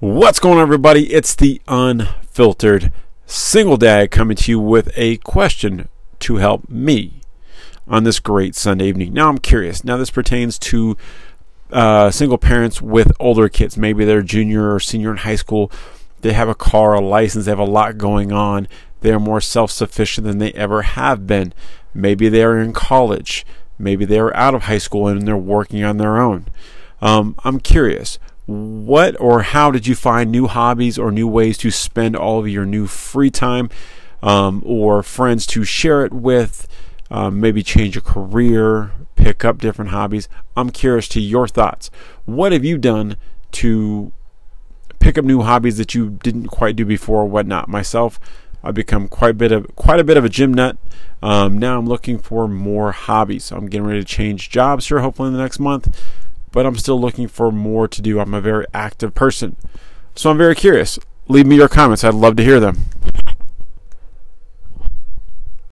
What's going on, everybody? It's the unfiltered single dad coming to you with a question to help me on this great Sunday evening. Now, I'm curious. Now, this pertains to uh, single parents with older kids. Maybe they're junior or senior in high school. They have a car, a license, they have a lot going on. They are more self sufficient than they ever have been. Maybe they're in college. Maybe they're out of high school and they're working on their own. Um, I'm curious what or how did you find new hobbies or new ways to spend all of your new free time um, or friends to share it with um, maybe change a career pick up different hobbies? I'm curious to your thoughts. What have you done to pick up new hobbies that you didn't quite do before or whatnot? Myself i've become quite a bit of quite a bit of a gym nut. Um, now i'm looking for more hobbies. I'm getting ready to change jobs here hopefully in the next month but I'm still looking for more to do. I'm a very active person. So I'm very curious. Leave me your comments. I'd love to hear them.